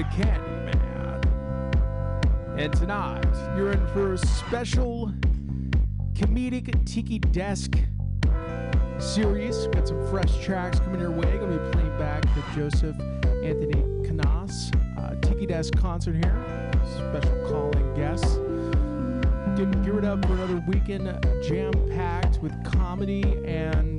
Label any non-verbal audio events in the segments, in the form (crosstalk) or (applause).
the Candyman. And tonight, you're in for a special comedic Tiki Desk series. Got some fresh tracks coming your way. Gonna be playing back the Joseph Anthony Canas uh, Tiki Desk concert here. Special calling guests. Getting geared up for another weekend jam packed with comedy and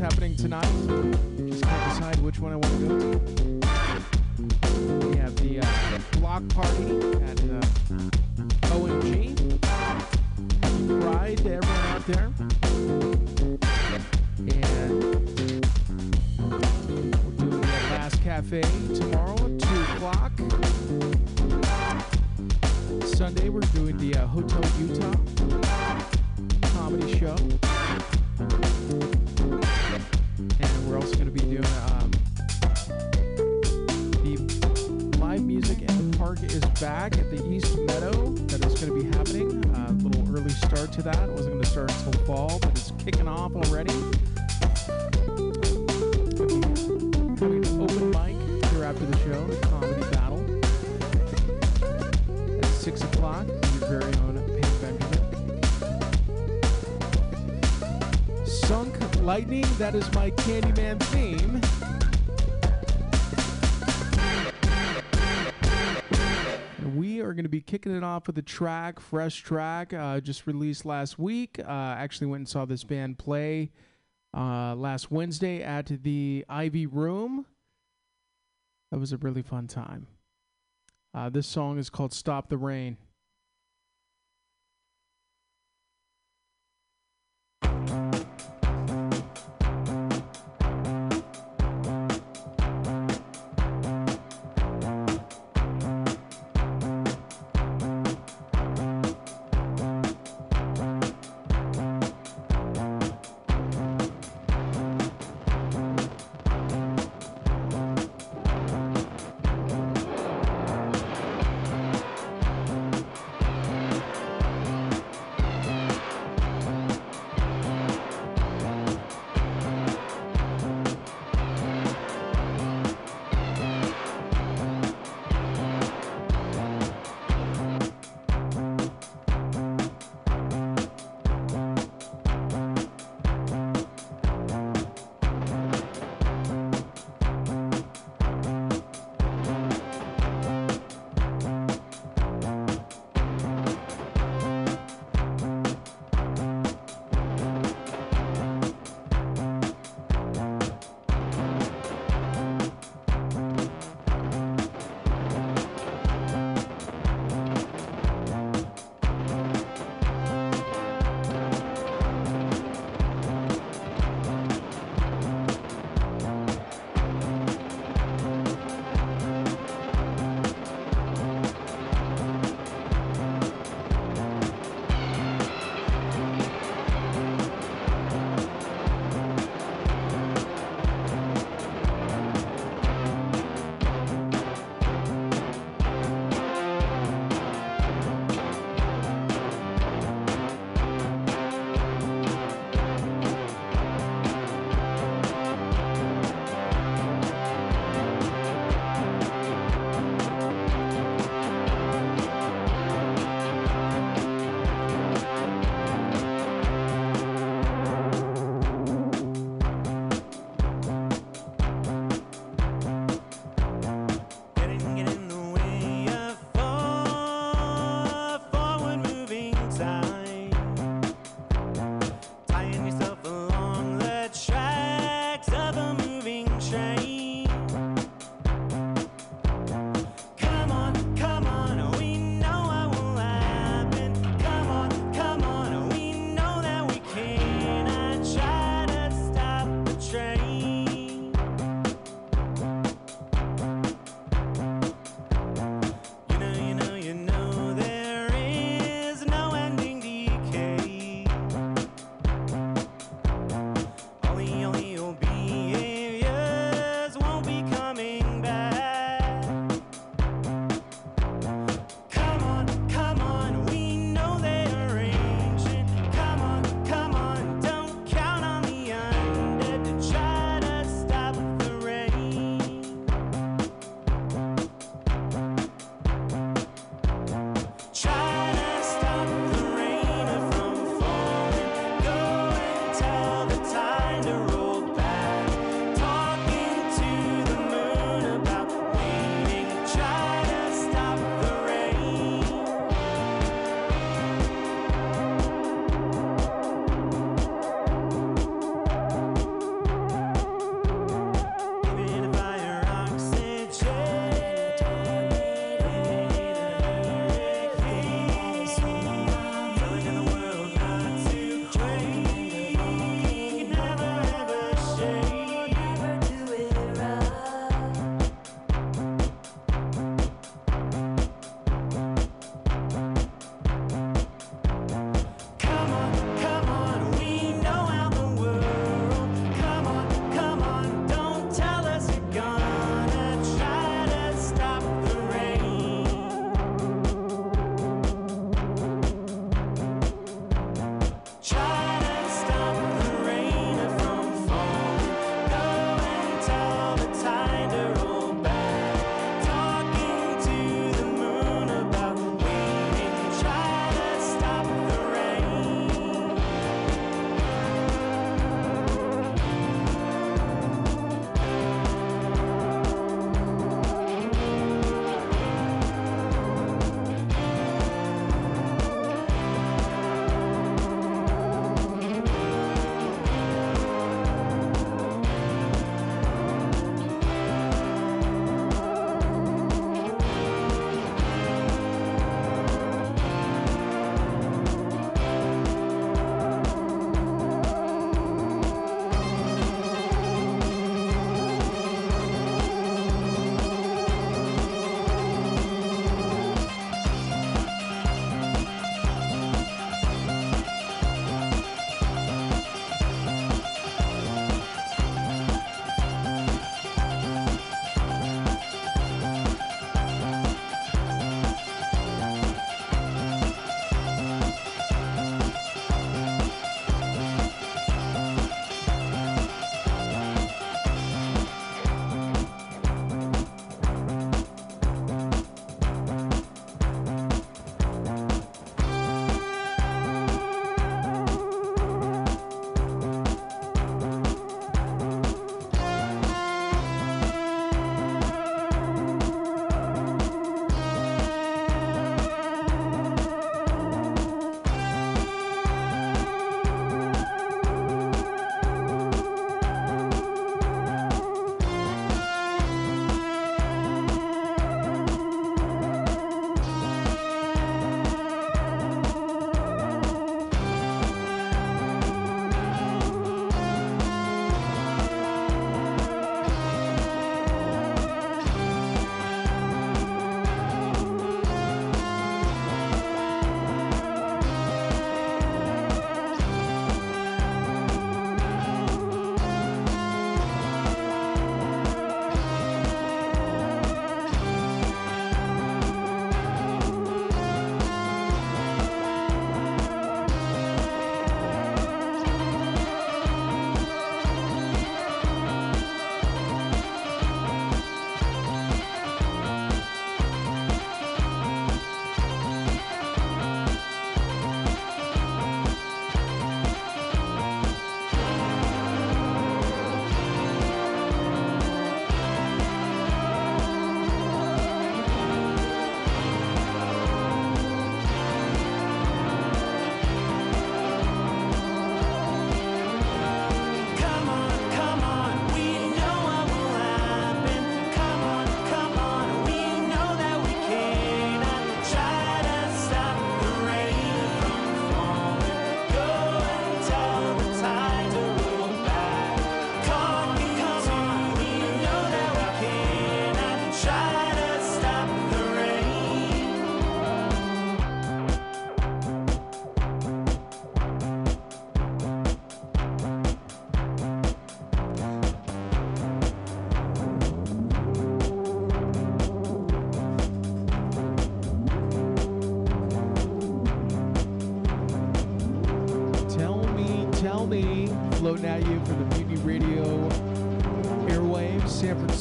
happening tonight. Just can't decide which one I want to go to. We have the uh, block party at uh, OMG. Happy Pride to everyone out there. And we're doing the Last Cafe Candyman theme. And we are going to be kicking it off with a track, fresh track, uh, just released last week. Uh, actually went and saw this band play uh, last Wednesday at the Ivy Room. That was a really fun time. Uh, this song is called Stop the Rain.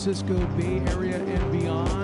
Francisco Bay Area and beyond.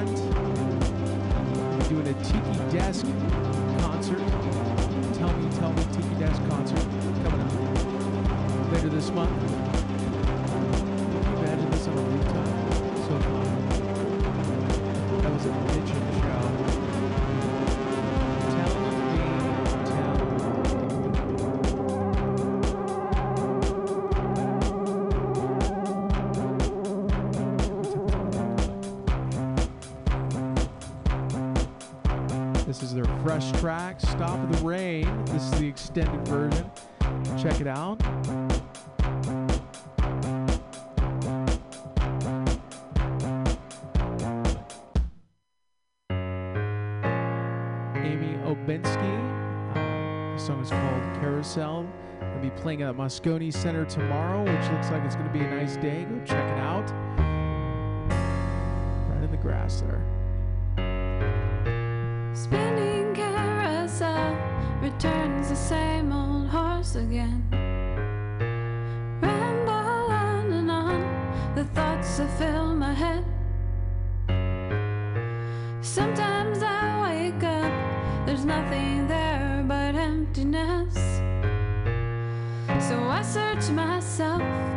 This is their fresh track, Stop the Rain. This is the extended version. Check it out. Amy Obenski. Um, the song is called Carousel. I'll be playing at Moscone Center tomorrow, which looks like it's going to be a nice day. Go check it out. Right in the grass there spinning carousel returns the same old horse again. Ramble on and on, the thoughts that fill my head. Sometimes I wake up, there's nothing there but emptiness. So I search myself.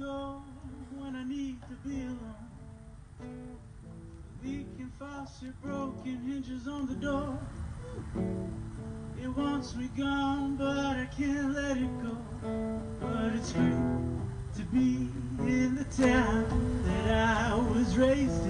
go when I need to be alone. Leaking faucet, broken hinges on the door. It wants me gone, but I can't let it go. But it's great to be in the town that I was raised in.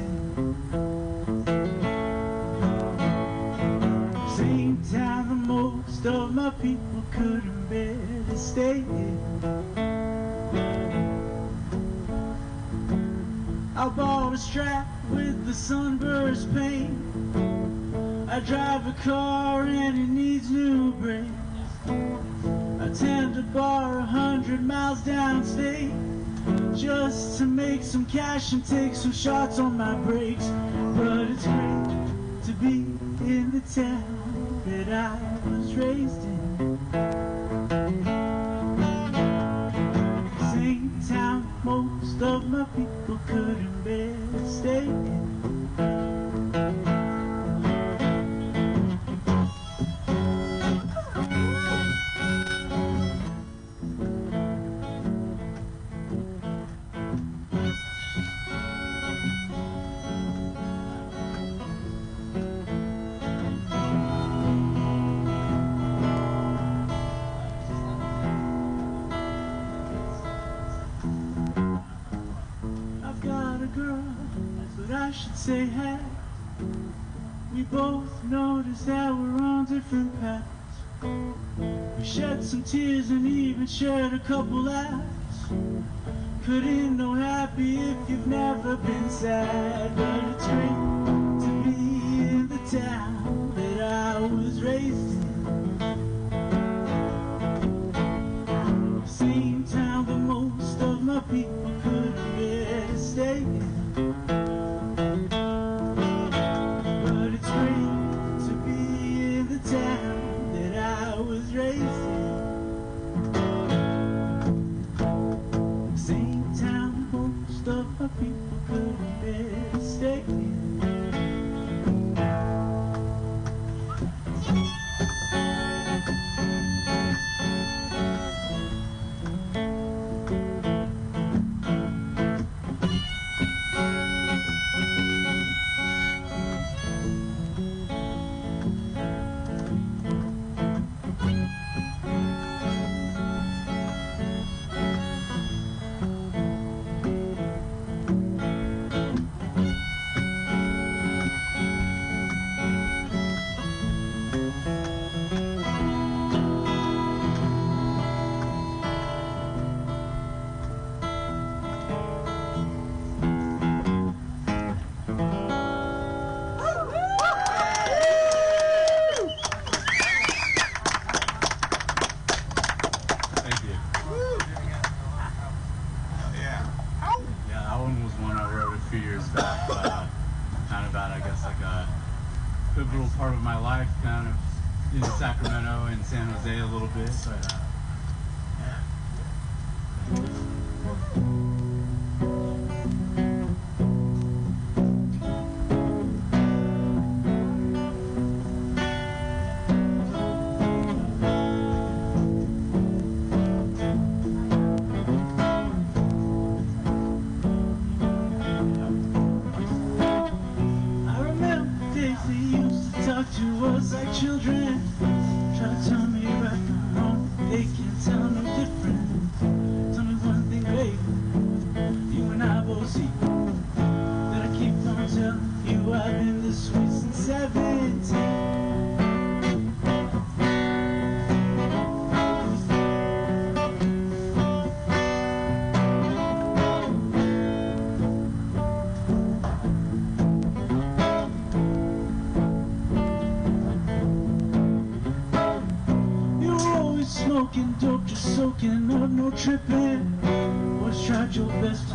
and take some shots on my brakes. But it's great to be in the town that I was raised in. couple laughs could it? Thinking of no tripping, always tried your best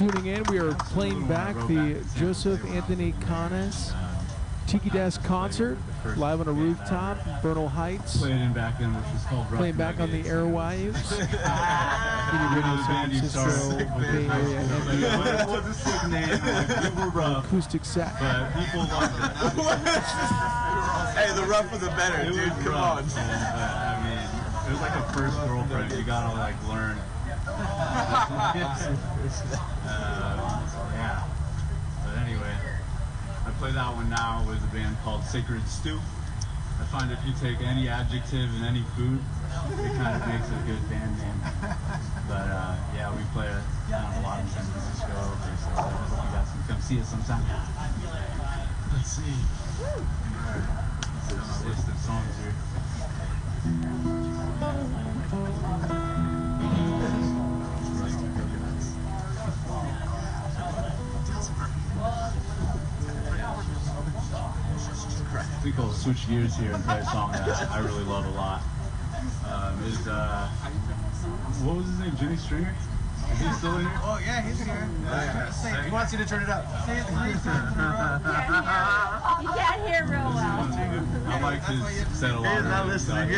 tuning in, we are playing back the Joseph Anthony Canas Tiki Desk concert live on a rooftop in Bernal Heights. Played back in, which is called Playing back on the airwaves. Community (laughs) Radio San band you Francisco Bay Area school. and Like, it was a sick name. Like, we rough, acoustic set. but people loved it. (laughs) Hey, the rougher the better, It was dude. Come rough, on. man, but, I mean, it was like a first girlfriend. You gotta like learn. (laughs) um, yeah. But anyway, I play that one now with a band called Sacred Stew. I find if you take any adjective and any food, it kind of makes a good band name. But uh, yeah, we play it down a lot in San Francisco. So I hope you guys can come see us sometime. Let's see. It's a list of songs here. I'll switch gears here and play a song that I really love a lot. Um, is uh, what was his name? Jimmy Stringer? Is he still in here? Oh, yeah, he's here. He wants you to turn it up. You can't hear real well. I like his set a lot. He is not of stuff. listening. You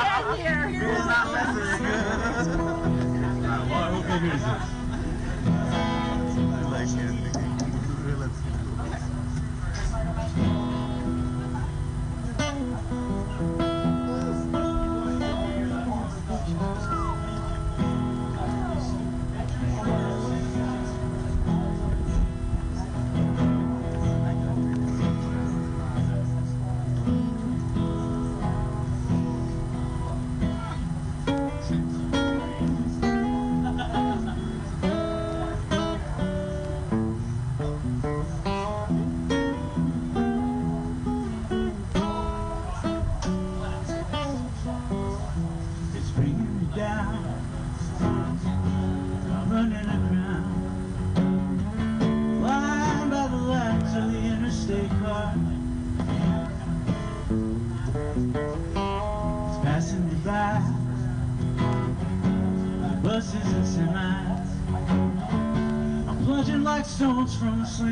can't hear. He's not listening. Well, I hope he hears this. I like it.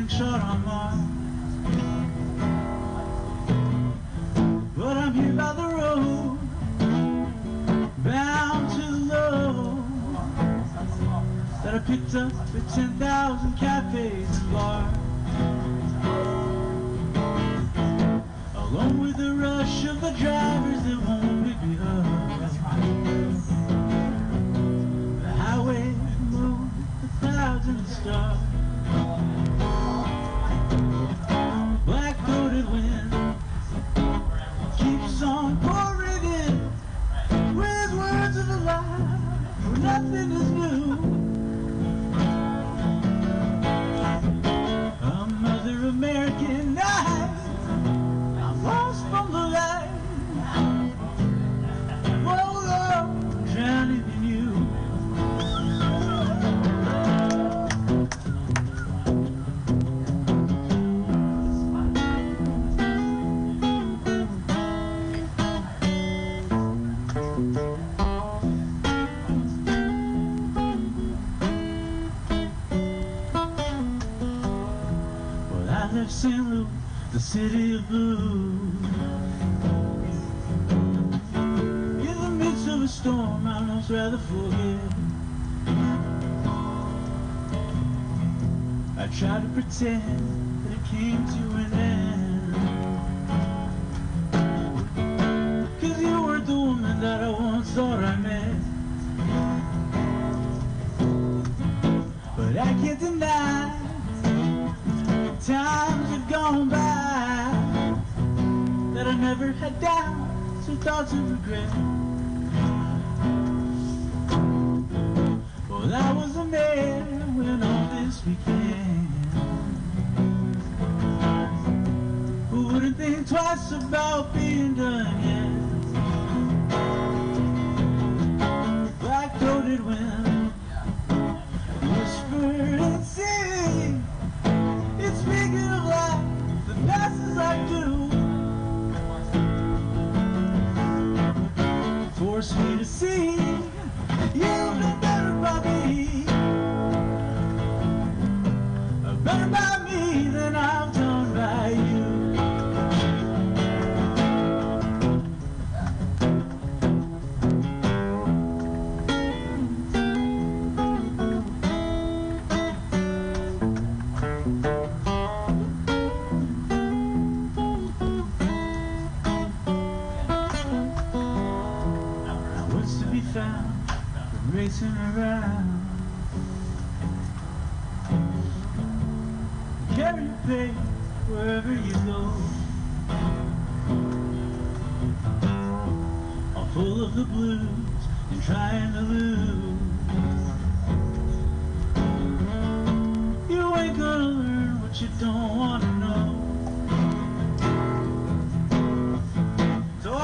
picture But I'm here by the road Bound to love That I picked up at 10,000 cafes and bars. city of blues. In the midst of a storm, I'd must rather forget. I try to pretend that it came to an end. without regret.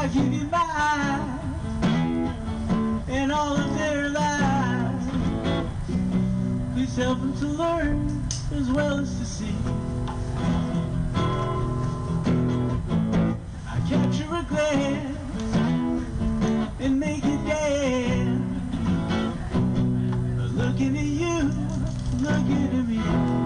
I give you mine and all of their lies. Please help them to learn as well as to see. I capture a glance and make it dance. Looking at you, looking at me.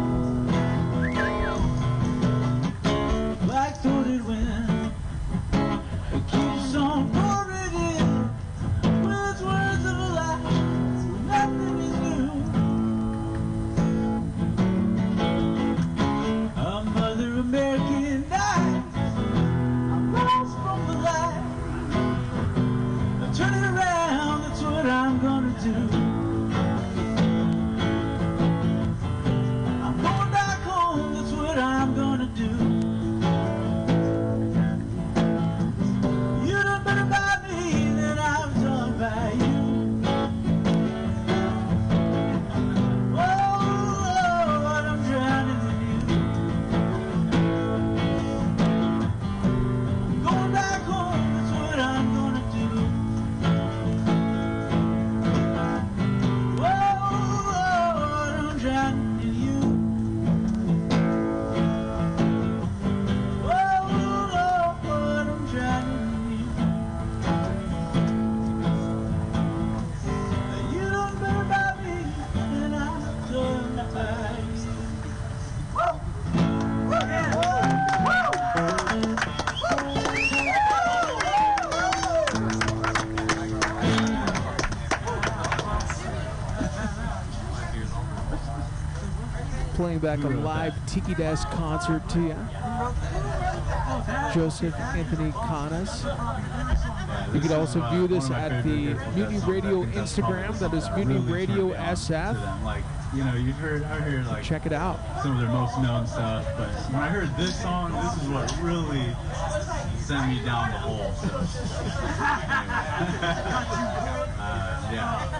A live Tiki Desk concert to you. Joseph Anthony Canas. You can also view this at the Mutiny Radio Instagram. That is Mutiny Radio SF. Like, you know, you've heard, I heard like Check it out. some of their most known stuff, but when I heard this song, this is what really sent me down the hole. So, (laughs) uh, yeah.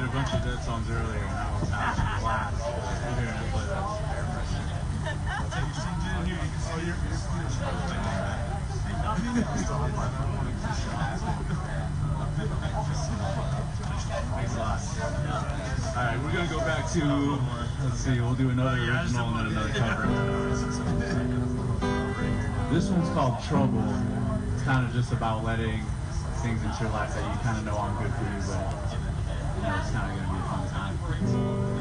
bunch of dead songs earlier, and that was that was a blast. We're gonna go back to. Let's see, we'll do another original and then another cover. This one's called Trouble. It's kind of just about letting things into your life that you kind of know aren't good for you, but it's kind of gonna be a fun time.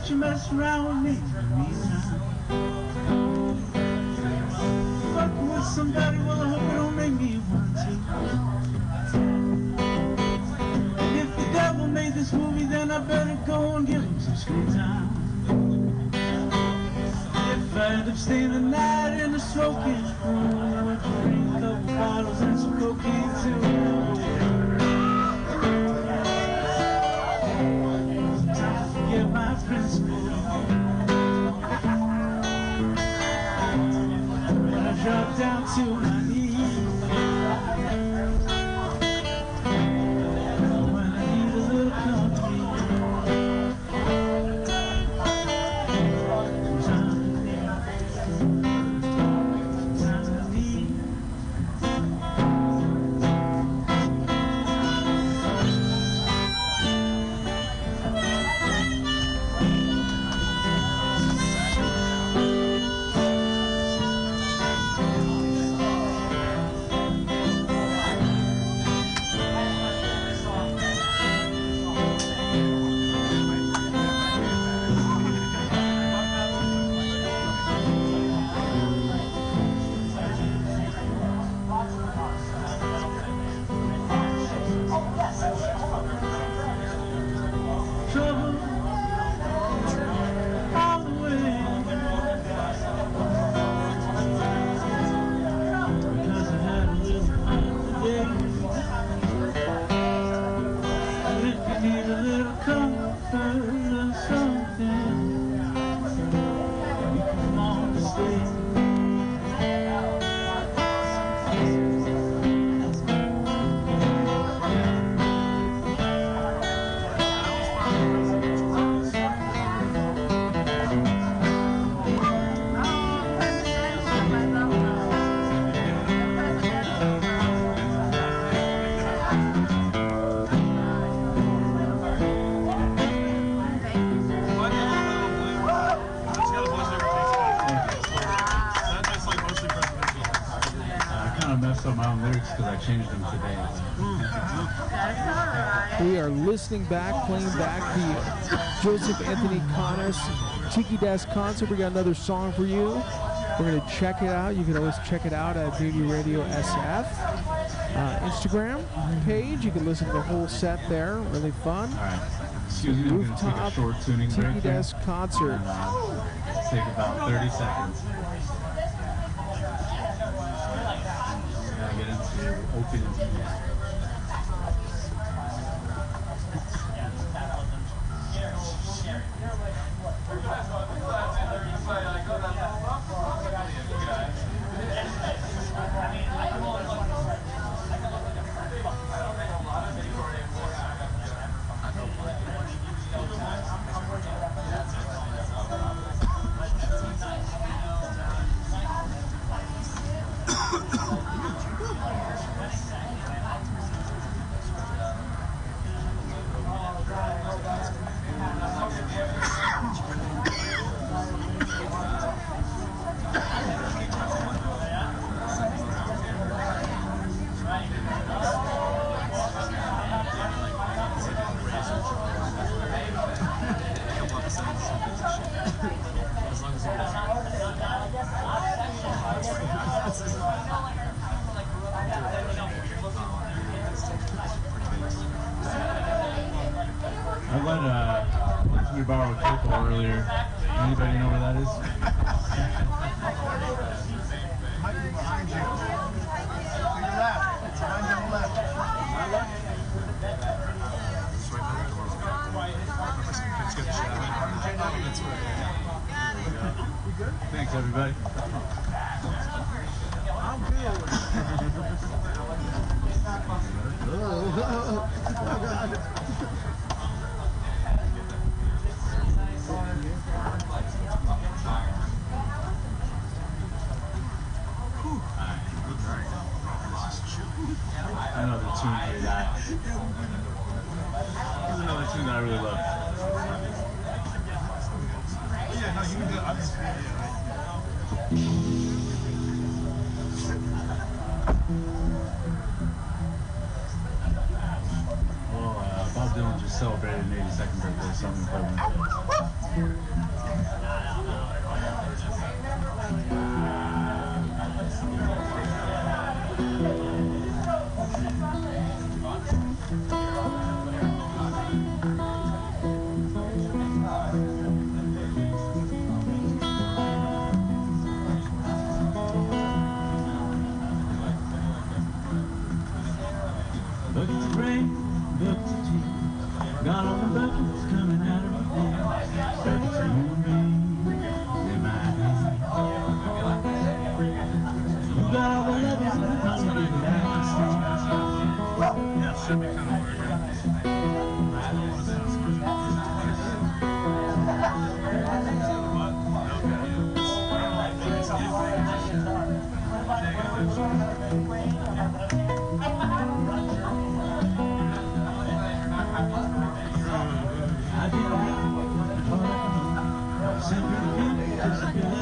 But you mess around with me. With somebody, well, I hope don't make me want to. If the devil made this movie, then I better go and give him some screen time. If I end up staying the night in the smoking listening back, playing back the Joseph Anthony Connors Tiki Desk concert. We got another song for you. We're going to check it out. You can always check it out at Baby Radio SF. Uh, Instagram page. You can listen to the whole set there. Really fun. All right. Excuse me, I'm going to take a short tuning Tiki break here. Desk concert. And, uh, take about 30 seconds. Of rain, buckets of tea. Got all the buckets coming out of my head. Buckets of you and me. You got all the levels in the pocket that I can see. I Thank you.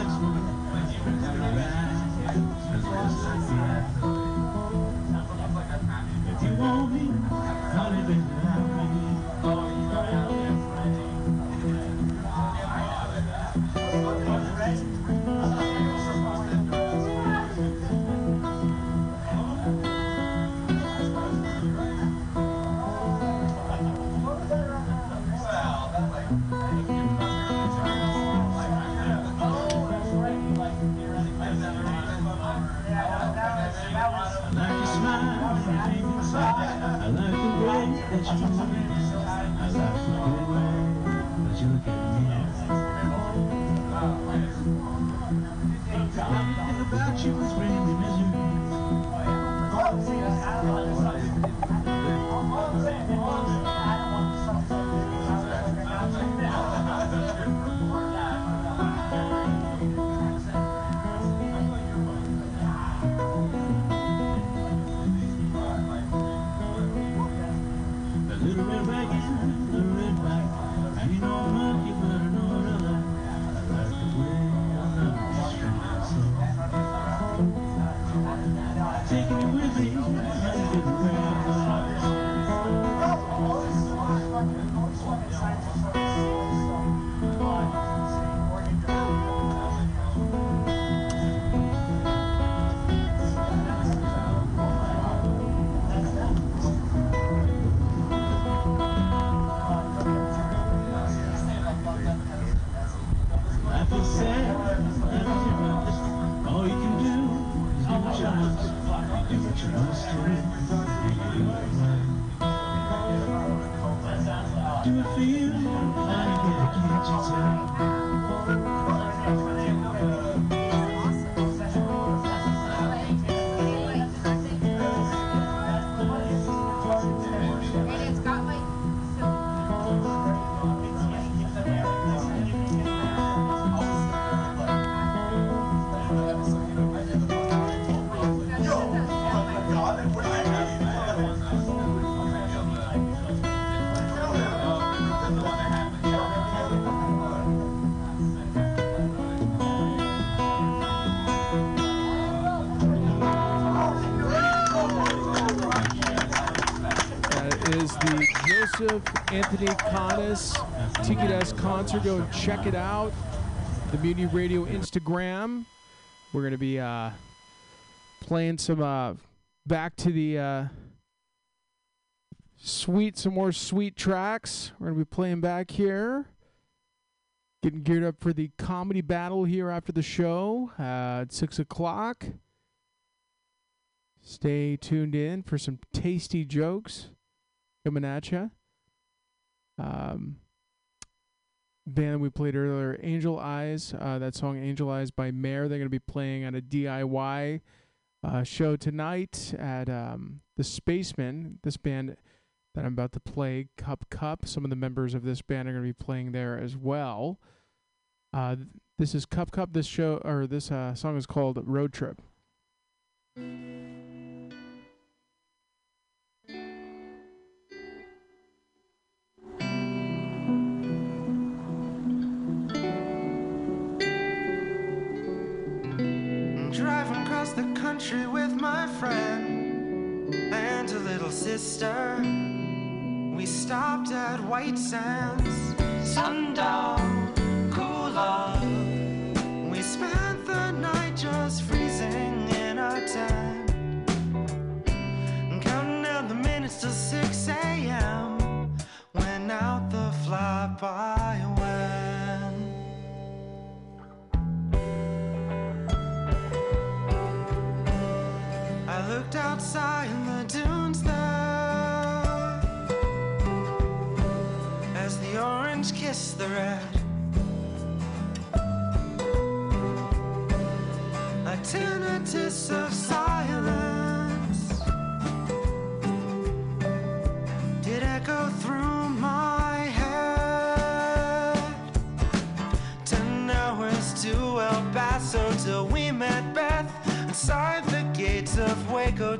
Anthony Canas Tiki Desk concert. Go and check it out. The Mutiny Radio Instagram. We're gonna be uh, playing some uh, back to the uh, sweet, some more sweet tracks. We're gonna be playing back here. Getting geared up for the comedy battle here after the show at six o'clock. Stay tuned in for some tasty jokes coming at you. Um, band we played earlier, Angel Eyes. Uh, that song "Angel Eyes" by Mare. They're going to be playing at a DIY uh, show tonight at um, the Spaceman. This band that I'm about to play, Cup Cup. Some of the members of this band are going to be playing there as well. Uh, this is Cup Cup. This show or this uh, song is called Road Trip. Driving across the country with my friend and a little sister. We stopped at White Sands, sundown, cool off. We spent the night just freezing in our tent, counting down the minutes till 6 a.m. When out the flyby went. Tinnitus of silence did echo through my head. Ten hours to El Paso till we met Beth inside the gates of Waco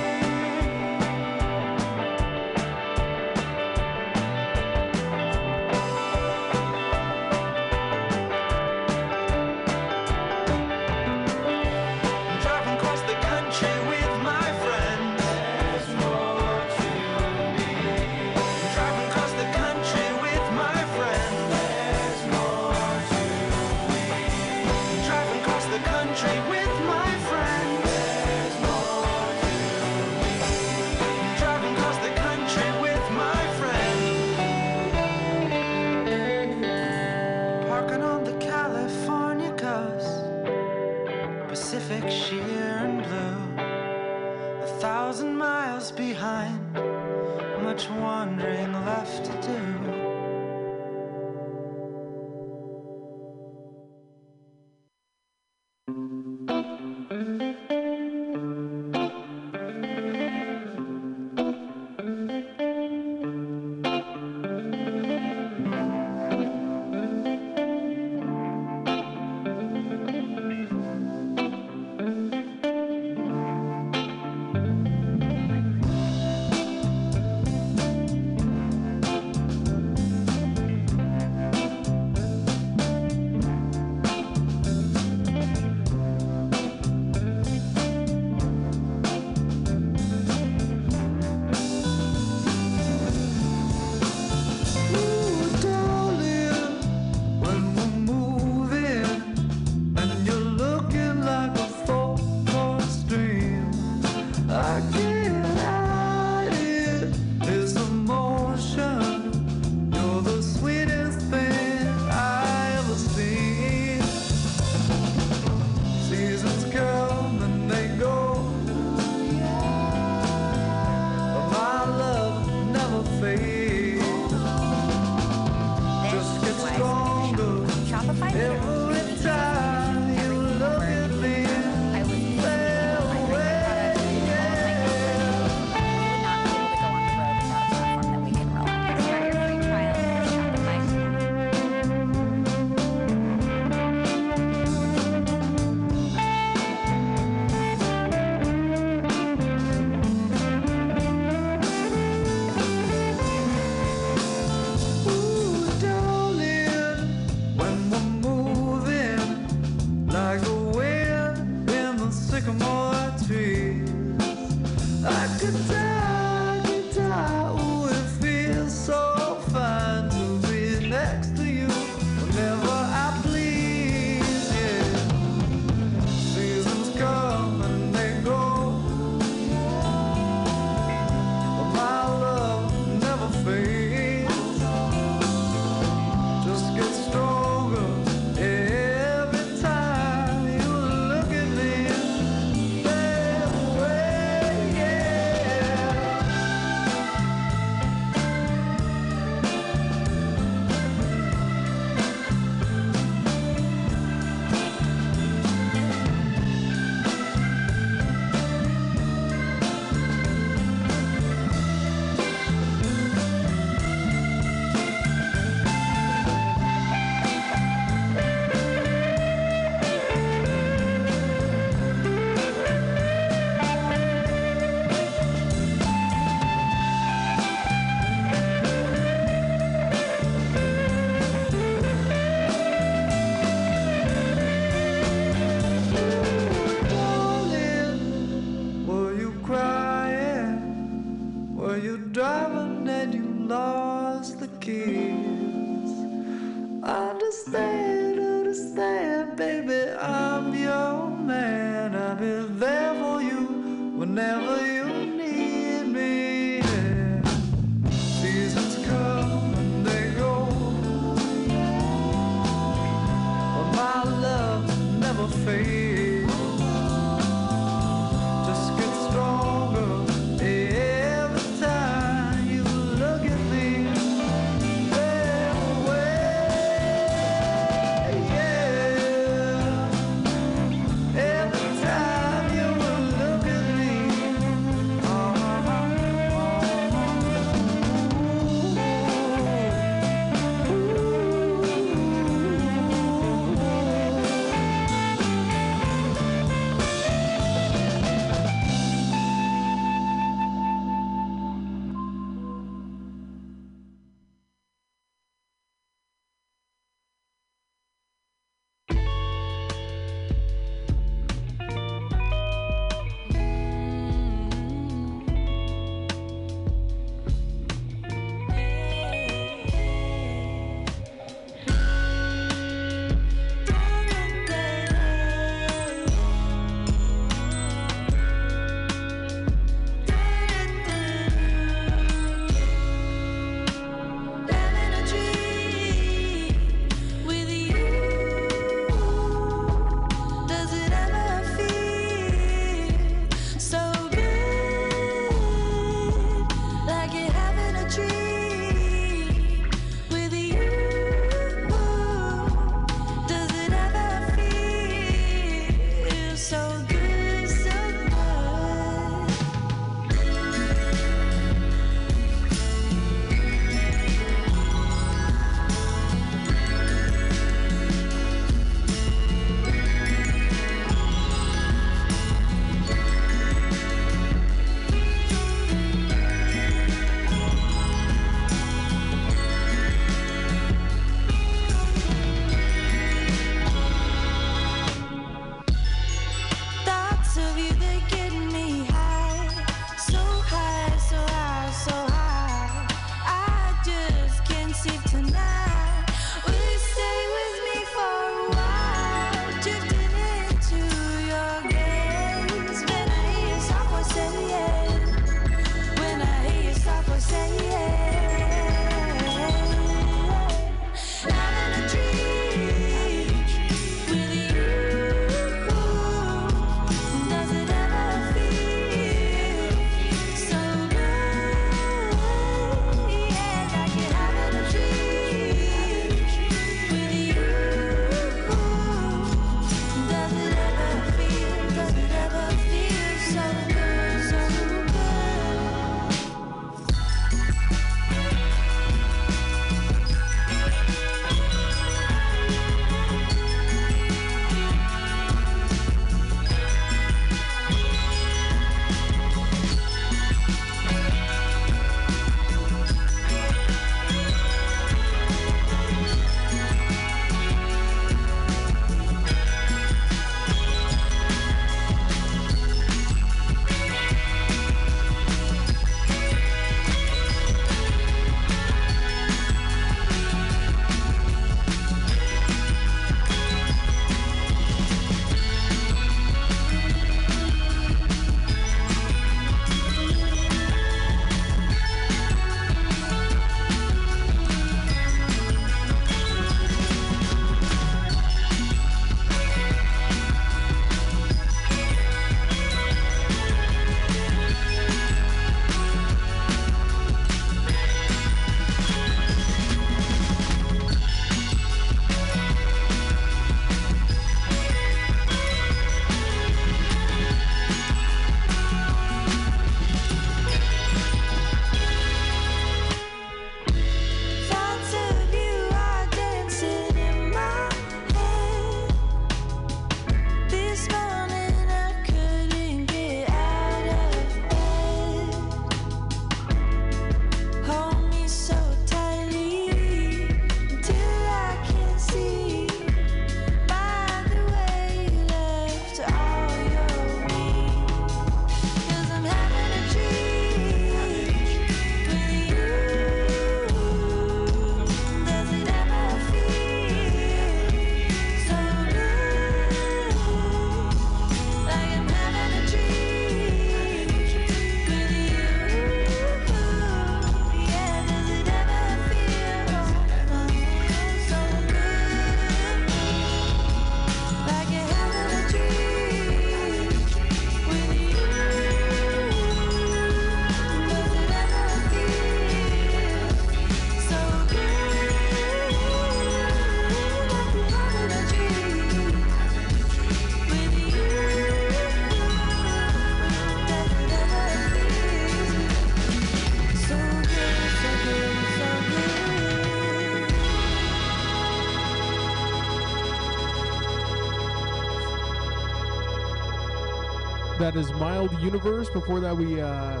That is Mild Universe. Before that, we uh,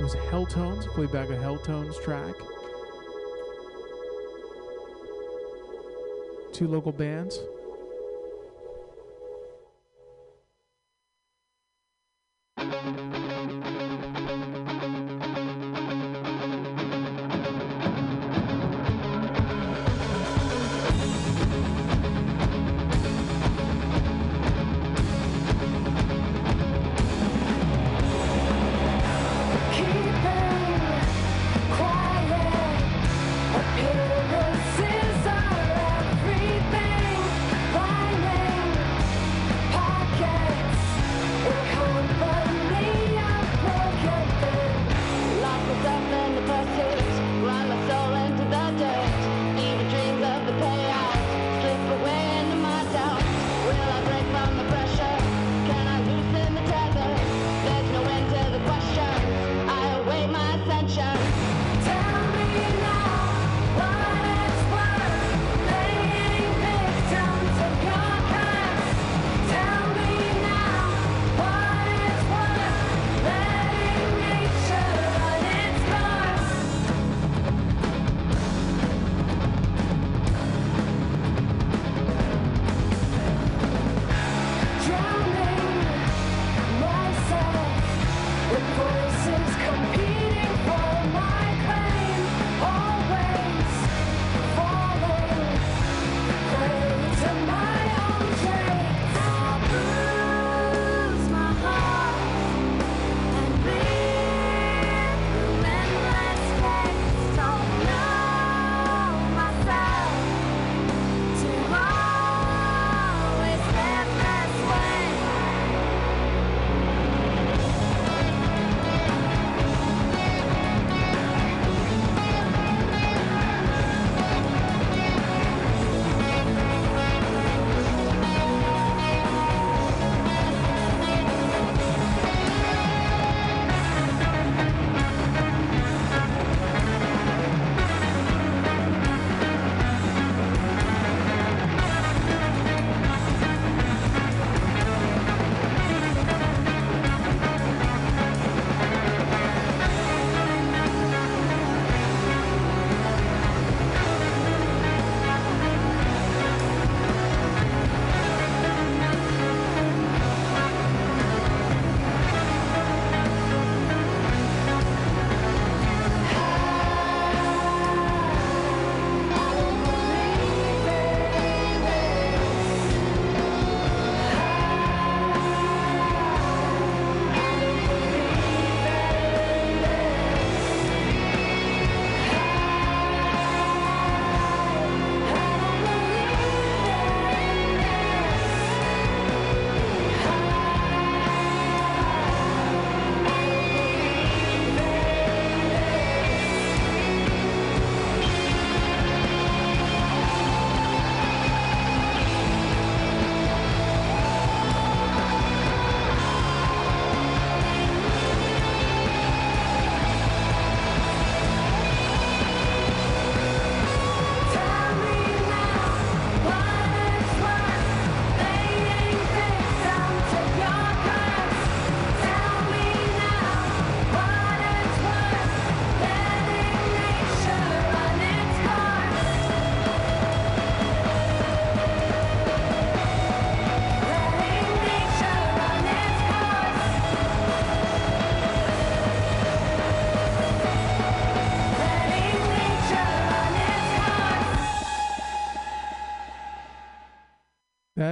was Helltones. Played back a Helltones track. Two local bands.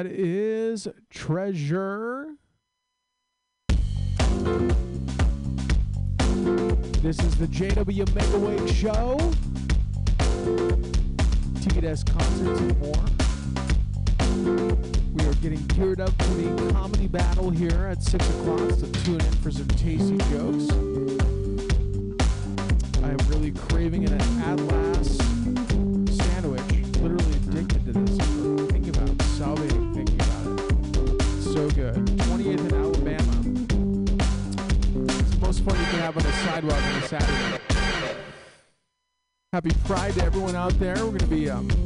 That is Treasure. This is the JW Megaweg Show. Desk concerts and more. We are getting geared up for the comedy battle here at 6 o'clock, so tune in for some tasty jokes. There. We're going to be um,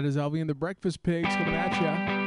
That is Elvie and the Breakfast Pigs coming at you.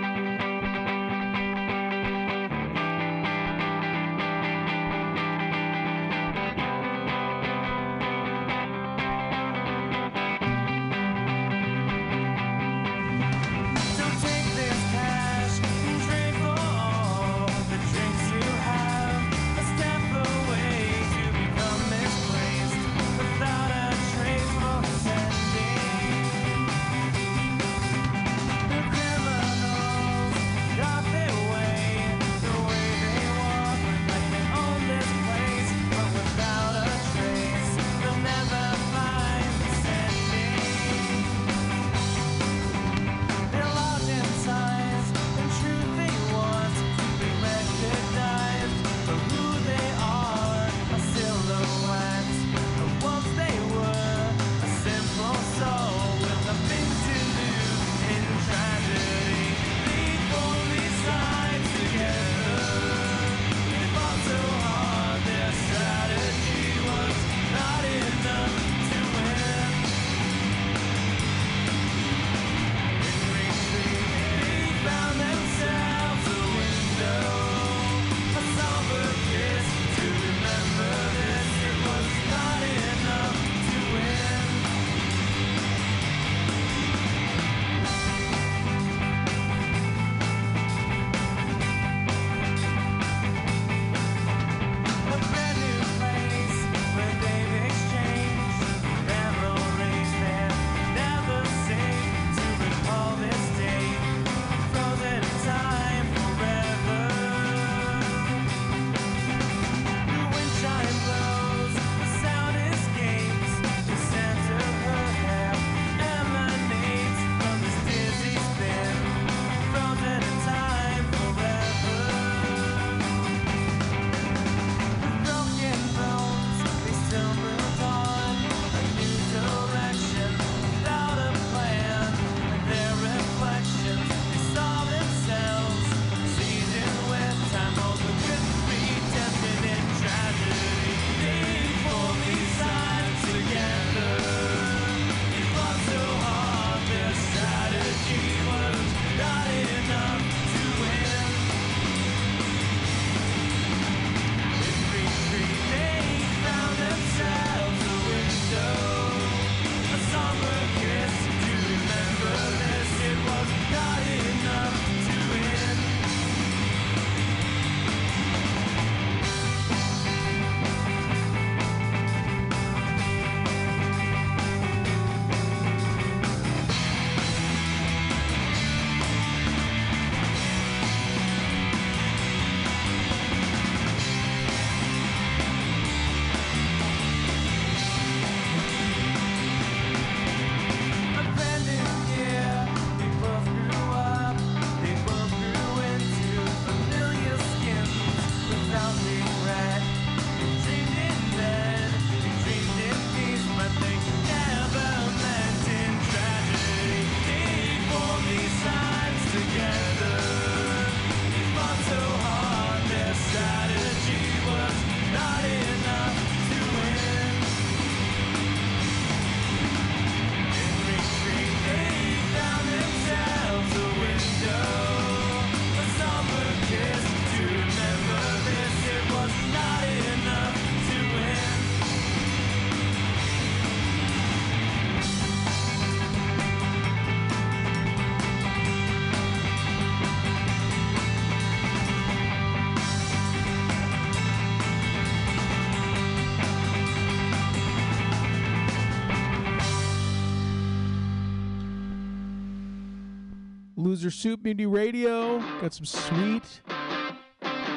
Those Soup Menu Radio. Got some sweet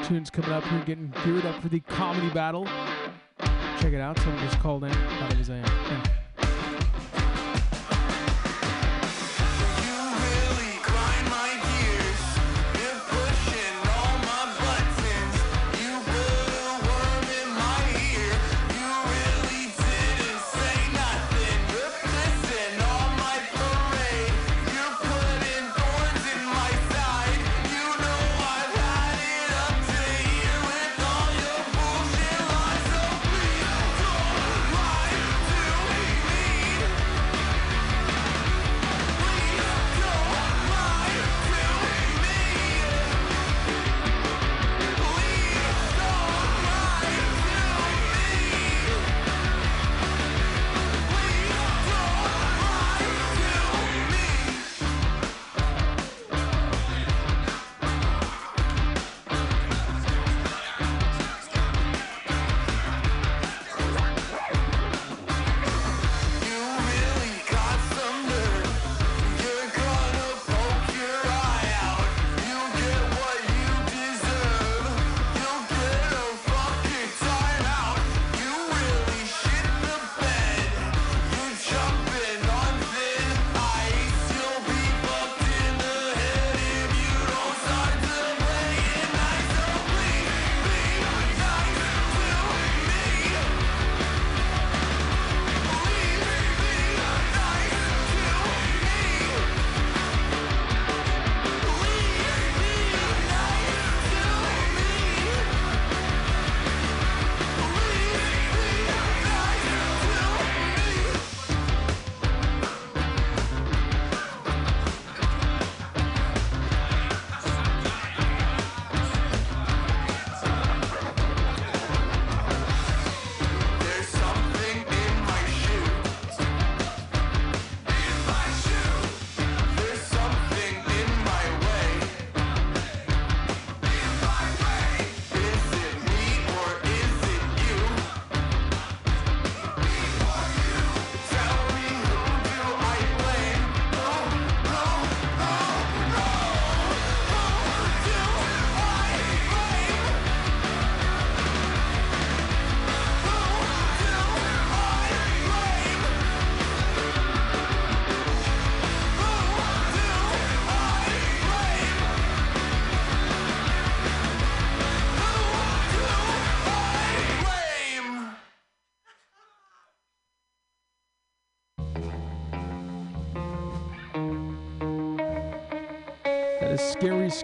tunes coming up here, getting geared up for the comedy battle. Check it out. Someone just called in. Thought it was. Yeah.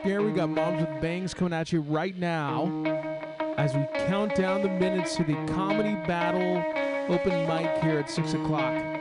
scary. We got Moms with Bangs coming at you right now as we count down the minutes to the comedy battle open mic here at 6 o'clock.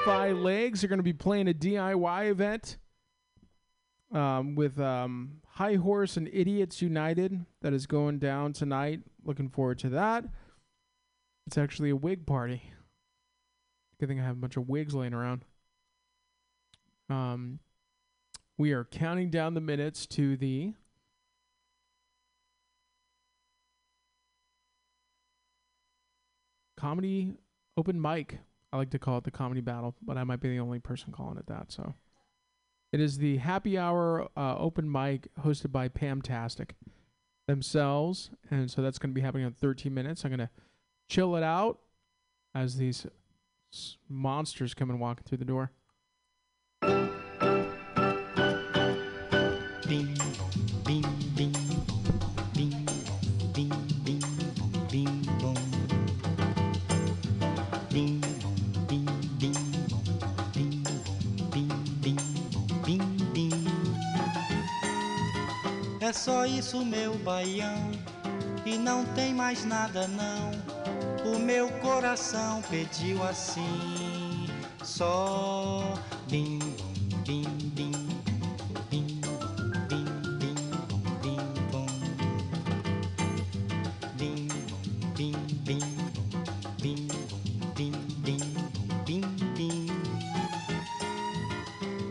Is Lo-Fi Legs. They're going to be playing a DIY event um, with um, High Horse and Idiots United that is going down tonight. Looking forward to that. It's actually a wig party. Good thing I have a bunch of wigs laying around. Um, we are counting down the minutes to the comedy open mic. I like to call it the comedy battle, but I might be the only person calling it that. So it is the happy hour uh, open mic hosted by Pam Tastic themselves, and so that's going to be happening in 13 minutes. I'm going to chill it out as these monsters come and walking through the door. Bing É só isso, meu baião, e não tem mais nada não. O meu coração pediu assim, só bim bom, bim bim.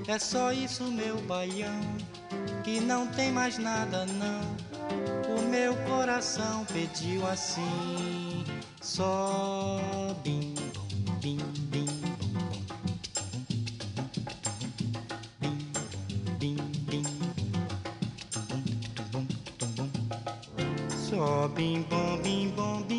É só isso, meu baião, e não tem mais nada não. O meu coração pediu assim, só bim bom, bim bim só bim bom bim bom bim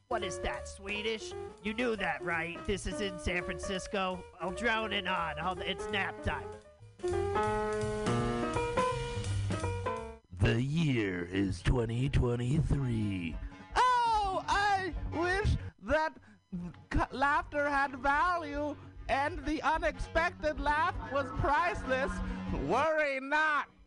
what is that swedish you knew that right this is in san francisco i'll drone it on hold it's nap time The year is 2023. Oh, I wish that c- laughter had value and the unexpected laugh was priceless. Worry not.